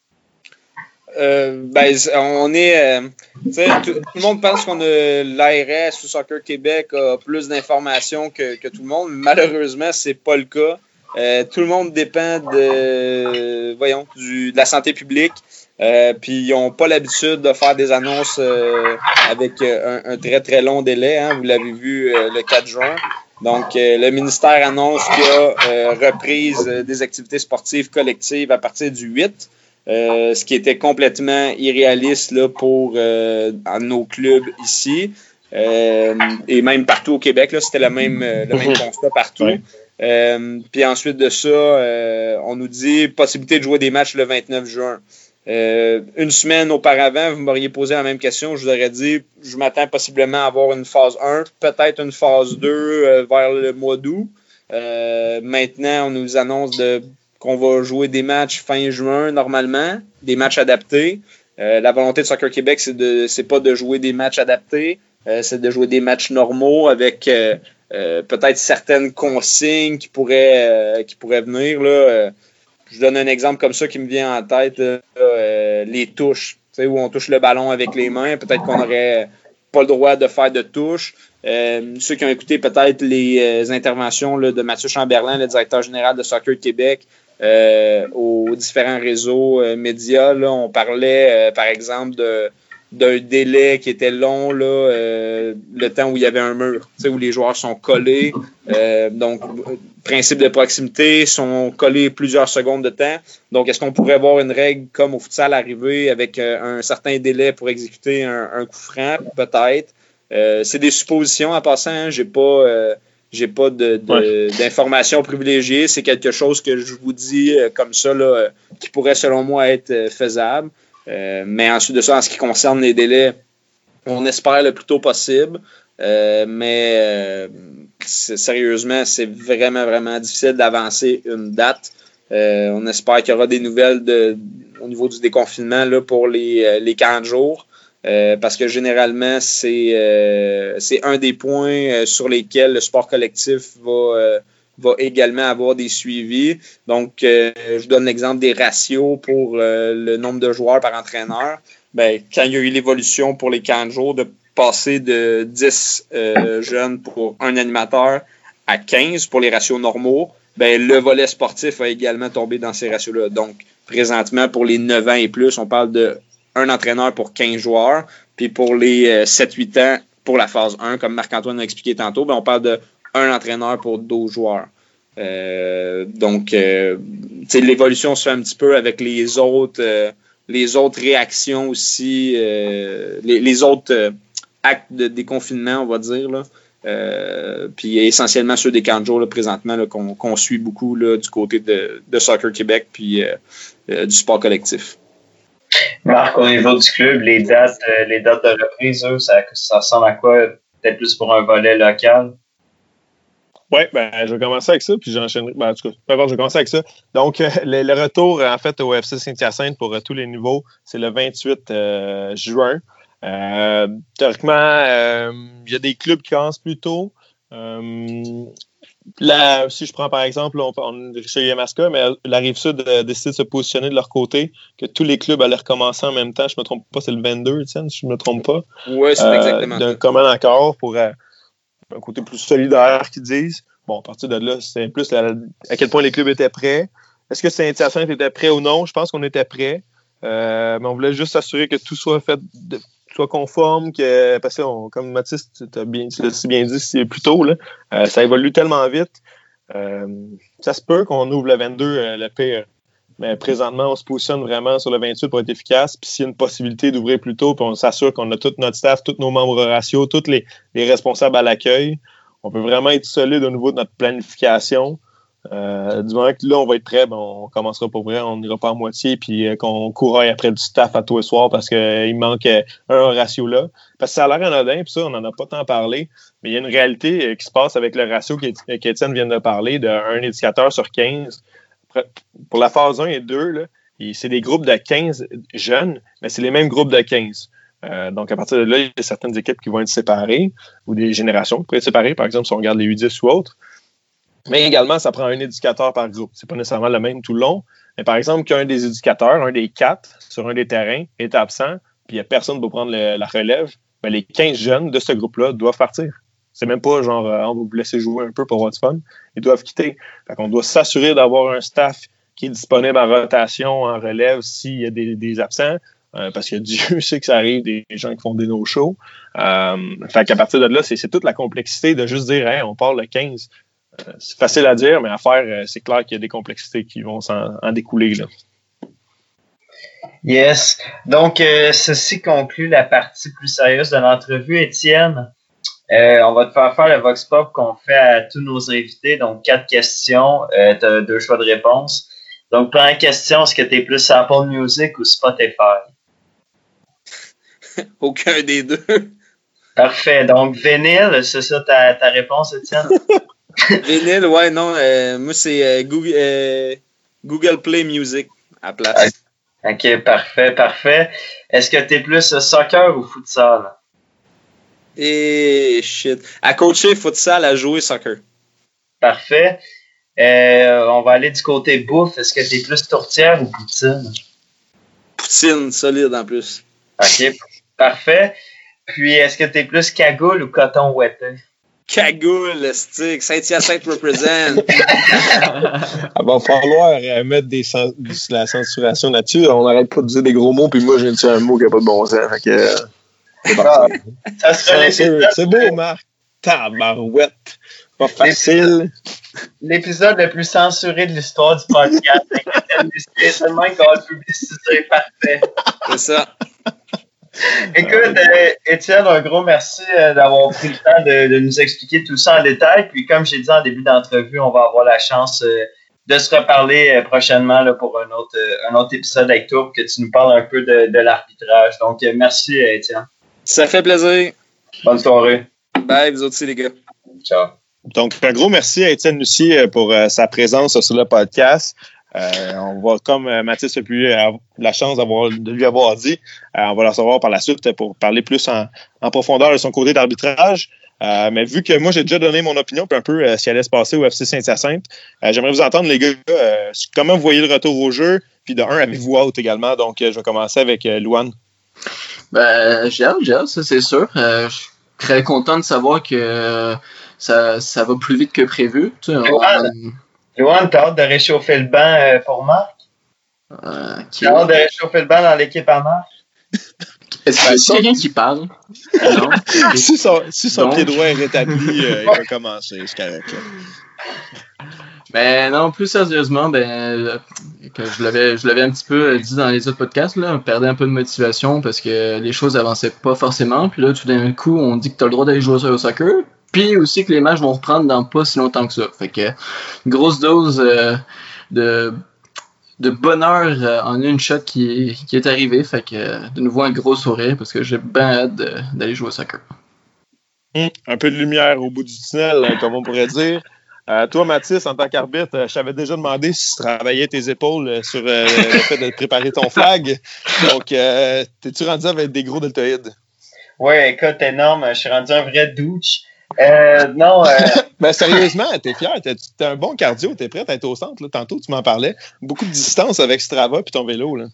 ben, on est. Tout, tout, le monde pense qu'on a l'ARS ou Soccer Québec a plus d'informations que, que, tout le monde. Malheureusement, c'est pas le cas. Euh, tout le monde dépend de, voyons, du, de la santé publique. Euh, puis ils n'ont pas l'habitude de faire des annonces euh, avec un, très très long délai. Hein. vous l'avez vu le 4 juin. Donc le ministère annonce qu'il y a reprise des activités sportives collectives à partir du 8. ce qui était complètement irréaliste là, pour nos clubs ici. et même partout au Québec, c'était le même, le même constat partout. Euh, puis ensuite de ça, euh, on nous dit possibilité de jouer des matchs le 29 juin. Euh, une semaine auparavant, vous m'auriez posé la même question. Je vous aurais dit, je m'attends possiblement à avoir une phase 1, peut-être une phase 2 vers le mois d'août. maintenant, on nous annonce qu'on va jouer des matchs fin juin normalement, des matchs adaptés. la volonté de Soccer Québec, c'est pas de jouer des matchs adaptés, c'est de jouer des matchs normaux avec euh, peut-être certaines consignes qui pourraient, euh, qui pourraient venir. Là, euh, je donne un exemple comme ça qui me vient en tête, les touches, où on touche le ballon avec les mains. Peut-être qu'on n'aurait pas le droit de faire de touches. ceux qui ont écouté peut-être les interventions de Mathieu Chamberlain, le directeur général de Soccer Québec, aux différents réseaux médias, on parlait par exemple de d'un délai qui était long, là, euh, le temps où il y avait un mur, où les joueurs sont collés. Euh, donc, principe de proximité, sont collés plusieurs secondes de temps. Donc, est-ce qu'on pourrait avoir une règle comme au futsal arrivé avec euh, un certain délai pour exécuter un, coup franc? Peut-être. c'est des suppositions en passant. Hein. J'ai pas j'ai pas d'informations privilégiées. C'est quelque chose que je vous dis comme ça, là, qui pourrait, selon moi, être faisable. Euh, mais ensuite de ça, en ce qui concerne les délais, on espère le plus tôt possible. Euh, mais euh, sérieusement, c'est vraiment, vraiment difficile d'avancer une date. on espère qu'il y aura des nouvelles au niveau du déconfinement là, pour les, les 40 jours. parce que généralement, c'est un des points sur lesquels le sport collectif va va également avoir des suivis. Donc, euh, je donne l'exemple des ratios pour euh, le nombre de joueurs par entraîneur. Ben, quand il y a eu l'évolution pour les 40 jours de passer de 10 euh, jeunes pour un animateur à 15 pour les ratios normaux, ben, le volet sportif a également tombé dans ces ratios-là. Donc, présentement, pour les 9 ans et plus, on parle de un entraîneur pour 15 joueurs. Puis pour les 7-8 ans, pour la phase 1, comme Marc-Antoine a expliqué tantôt, ben, on parle de un entraîneur pour 12 joueurs. Euh, donc, euh, l'évolution se fait un petit peu avec les autres, euh, les autres réactions aussi, les, autres actes de déconfinement, on va dire. Là. puis essentiellement ceux des 40 jours présentement qu'on suit beaucoup là, du côté de, de, Soccer Québec puis du sport collectif. Marc, au niveau du club, les dates, euh, les dates de reprise, ça, ça ressemble à quoi? Peut-être plus pour un volet local? Oui, ben, je vais commencer avec ça, puis j'enchaînerai. Ben, en tout cas, je vais commencer avec ça. Donc, euh, le, retour, en fait, au FC Saint-Hyacinthe pour euh, tous les niveaux, c'est le 28 juin. théoriquement, il y a des clubs qui commencent plus tôt. Là, si je prends par exemple, on, on chez Yamaska, mais la Rive-Sud a décidé de se positionner de leur côté, que tous les clubs allaient recommencer en même temps. Je ne me trompe pas, c'est le 22, tiens, si je ne me trompe pas. Oui, c'est euh, exactement. D'un commun accord pour euh, un côté plus solidaire, qu'ils disent. Bon, à partir de là, c'est plus à quel point les clubs étaient prêts. Est-ce que Saint-Hyacinthe était prêt ou non? Je pense qu'on était prêt. Euh, mais on voulait juste s'assurer que tout soit fait soit conforme, que, parce que, comme Mathis, tu as bien, bien dit plus tôt, là, euh, ça évolue tellement vite. Euh, ça se peut qu'on ouvre le 22, euh, le pire. Mais présentement, on se positionne vraiment sur le 28 pour être efficace. Puis s'il y a une possibilité d'ouvrir plus tôt, puis on s'assure qu'on a tout notre staff, tous nos membres ratio, tous les, les responsables à l'accueil, on peut vraiment être solide au niveau de notre planification. Euh, du moment que là, on va être prêt, ben, on commencera pour vrai, on n'ira pas à moitié, puis euh, qu'on couraille après du staff à tous les soirs parce qu'il euh, manque un ratio là. Parce que ça a l'air anodin, puis ça, on n'en a pas tant parlé, mais il y a une réalité qui se passe avec le ratio qu'Étienne vient de parler, d'un éducateur sur 15. Pour la phase 1 et 2, c'est des groupes de 15 jeunes, mais c'est les mêmes groupes de 15. donc, à partir de là, il y a certaines équipes qui vont être séparées ou des générations qui pourraient être séparées, par exemple, si on regarde les U10 ou autres. Mais également, ça prend un éducateur par groupe. C'est pas nécessairement le même tout le long. Mais par exemple, qu'un des éducateurs, un des quatre sur un des terrains, est absent, puis il n'y a personne pour prendre la relève, ben les 15 jeunes de ce groupe-là doivent partir. C'est même pas genre, euh, on va vous laisser jouer un peu pour votre fun. Ils doivent quitter. Fait qu'on doit s'assurer d'avoir un staff qui est disponible en rotation, en relève, s'il y a des, absents. Euh, parce que Dieu sait que ça arrive des gens qui font des no-shows. Euh, fait qu'à partir de là, c'est toute la complexité de juste dire, on parle le 15 c'est facile à dire, mais à faire, euh, c'est clair qu'il y a des complexités qui vont s'en découler. Là. Yes. Donc, euh, ceci conclut la partie plus sérieuse de l'entrevue. Étienne, euh, on va te faire faire le Vox Pop qu'on fait à tous nos invités. Donc, quatre questions. Euh, tu as deux choix de réponse. Donc, première question, est-ce que tu es plus Apple Music ou Spotify? Aucun des deux. Parfait. Donc, vinyle, c'est ça ta, ta réponse, Étienne? Vinyle, ouais, non. Euh, moi, c'est Google, Google Play Music à place. Ok, parfait, parfait. Est-ce que tu es plus soccer ou futsal? Et shit. À coacher futsal, à jouer soccer. Parfait. on va aller du côté bouffe. Est-ce que tu es plus tourtière ou poutine? Poutine, solide en plus. Ok, parfait. Puis, est-ce que tu es plus cagoule ou coton ouetté? Cagoule, stick, Saint-Hyacinthe represent. Il va falloir euh, mettre des de la censuration là-dessus. On n'arrête pas de dire des gros mots, puis moi, j'ai dit un mot qui n'a pas de bon sens. Fait que, ah, c'est beau, Marc. Tabarouette. Pas facile. L'épisode le plus censuré de l'histoire du podcast. C'est seulement qu'on va le publiciser. Parfait. C'est ça. Écoute, euh, Étienne, un gros merci euh, d'avoir pris le temps de, nous expliquer tout ça en détail. Puis, comme j'ai dit en début d'entrevue, on va avoir la chance euh, de se reparler prochainement là, pour un autre, un autre épisode avec toi pour que tu nous parles un peu de, l'arbitrage. Donc, merci, Étienne. Ça fait plaisir. Bonne soirée. Bye, vous aussi, les gars. Ciao. Donc, un gros merci à Étienne Lucie pour sa présence sur le podcast. Euh, on va, comme euh, Mathis a eu la chance de lui avoir dit, euh, on va la recevoir par la suite pour parler plus en, profondeur de son côté d'arbitrage. mais vu que moi, j'ai déjà donné mon opinion un peu ce qui allait se passer au FC Saint-Hyacinthe, j'aimerais vous entendre, les gars, comment vous voyez le retour au jeu? Puis de un, avez-vous out également? Donc, je vais commencer avec Louane. Ben, j'ai hâte, j'ai hâte, ça c'est sûr. je suis très content de savoir que ça, ça va plus vite que prévu. Tu Johan, t'as hâte de réchauffer le banc euh, pour Marc? Euh, t'as hâte de réchauffer le banc dans l'équipe à Marc? Est-ce que c'est quelqu'un qui parle? Non. si son, si son pied droit est rétabli, euh, il va commencer, c'est correct. Mais non, plus sérieusement, ben, que je l'avais, je l'avais un petit peu dit dans les autres podcasts, là, on perdait un peu de motivation parce que les choses avançaient pas forcément. Puis là, tout d'un coup, on dit que tu as le droit d'aller jouer au soccer. Puis aussi que les matchs vont reprendre dans pas si longtemps que ça. Fait que grosse dose euh, de de bonheur euh, en une shot qui, qui est arrivé. Fait que de nouveau un gros sourire parce que j'ai bien hâte d'aller jouer au soccer. Hum, un peu de lumière au bout du tunnel, hein, comme on pourrait dire. Euh, toi, Mathis, en tant qu'arbitre, euh, je t'avais déjà demandé si tu travaillais tes épaules sur le fait de préparer ton flag. Donc, t'es-tu rendu avec des gros deltoïdes? Oui, écoute, énorme. Je suis rendu un vrai douche. Euh, non. Euh... ben, sérieusement, t'es fier. T'as un bon cardio. T'es prêt à être au centre. Là. Tantôt, tu m'en parlais. Beaucoup de distance avec Strava puis ton vélo. Là.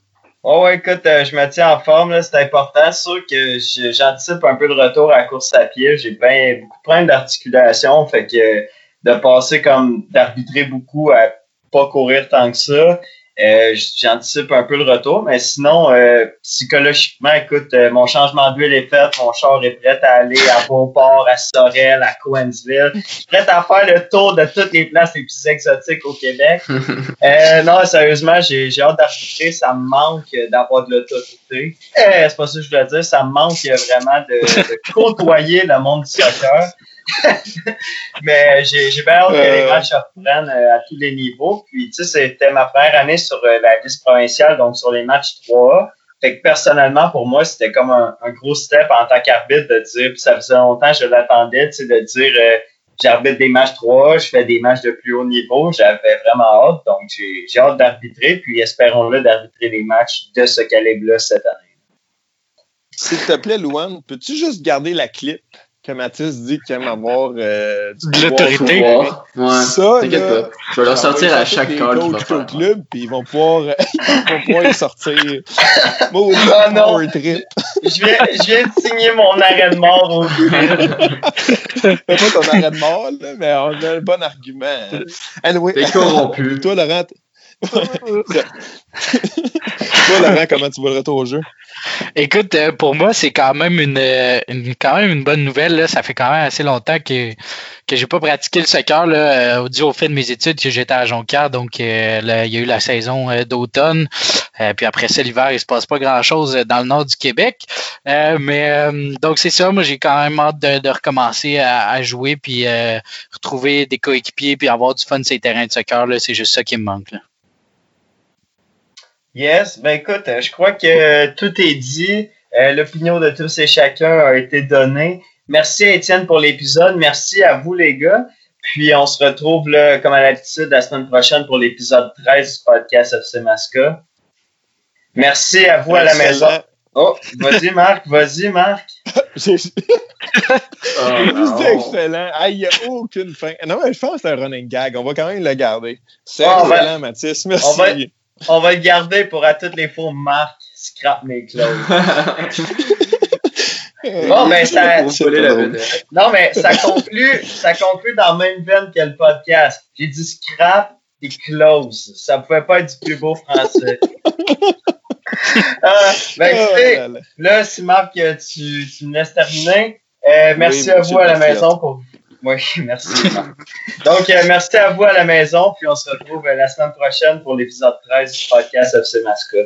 Oh, ouais, écoute, euh, je me tiens en forme. C'est important. C'est sûr que j'anticipe un peu le retour à la course à pied. J'ai bien beaucoup de problèmes d'articulation. Fait que de passer comme d'arbitrer beaucoup à pas courir tant que ça. Euh, j'anticipe un peu le retour, mais sinon, euh, psychologiquement, écoute, euh, mon changement d'huile est fait, mon char est prêt à aller à Beauport, à Sorel, à Coensville. Je suis prêt à faire le tour de toutes les places les plus exotiques au Québec. non, sérieusement, j'ai hâte d'arbitrer. Ça me manque d'avoir de l'autorité. c'est pas ça que je voulais dire. Ça me manque vraiment de, de côtoyer le monde du soccer. Mais j'ai bien hâte que les euh. matchs reprennent euh, à tous les niveaux. Puis, tu sais, c'était ma première année sur euh, la liste provinciale, donc sur les matchs 3 Fait que personnellement, pour moi, c'était comme un, gros step en tant qu'arbitre de dire, puis ça faisait longtemps que je l'attendais, tu sais, de dire j'arbitre des matchs 3 je fais des matchs de plus haut niveau. J'avais vraiment hâte, donc j'ai hâte d'arbitrer, puis espérons-le d'arbitrer des matchs de ce calibre-là cette année. S'il te plaît, Louane, peux-tu juste garder la clip? Que Mathis dit qu'il aime avoir euh, de l'autorité. Ouais, ça, là, Je vais leur sortir à chaque call au club, puis ils vont pouvoir, ils vont pouvoir y sortir. Bon, oh, non. Trip. Je viens, je viens de signer mon arrêt de mort au C'est pas ton arrêt de mort, là, mais on a un bon argument. Anyway, T'es corrompu. Toi, Laurent, Toi, Laurent, comment tu vois le retour au jeu? Écoute, euh, pour moi, c'est quand même une, une, quand même une bonne nouvelle. Là. Ça fait quand même assez longtemps que que j'ai pas pratiqué le soccer là, euh, dû au fait de mes études que j'étais à Jonquière. Donc, euh, il y a eu la saison d'automne. puis après ça, l'hiver, il se passe pas grand-chose dans le nord du Québec. mais donc, c'est ça. Moi, j'ai quand même hâte de, recommencer à, jouer puis retrouver des coéquipiers puis avoir du fun sur les terrains de soccer. C'est juste ça qui me manque. Yes, ben écoute, euh, je crois que tout est dit. Euh, l'opinion de tous et chacun a été donnée. Merci à Étienne pour l'épisode. Merci à vous, les gars. Puis on se retrouve, là, comme à l'habitude, la semaine prochaine pour l'épisode 13 du podcast FC Masca. Merci à vous à la maison. Oh, vas-y, Marc, vas-y, Marc. J'ai oh, excellent. Il n'y a aucune fin. Non, mais je pense que c'est un running gag. On va quand même le garder. C'est oh, excellent, Mathis. Merci on va le garder pour à toutes les fois Marc scrap mes clothes. bon, mais ça. Non, mais ça conclut, ça conclut dans la même veine que le podcast. J'ai dit scrap et close. Ça pouvait pas être du plus beau français. Ah, ben, oh là, si Marc, tu, tu me laisses terminer, euh, merci à vous à la maison pour oui, merci. Donc, euh, merci à vous à la maison, puis on se retrouve euh, la semaine prochaine pour l'épisode 13 du podcast FC Masca.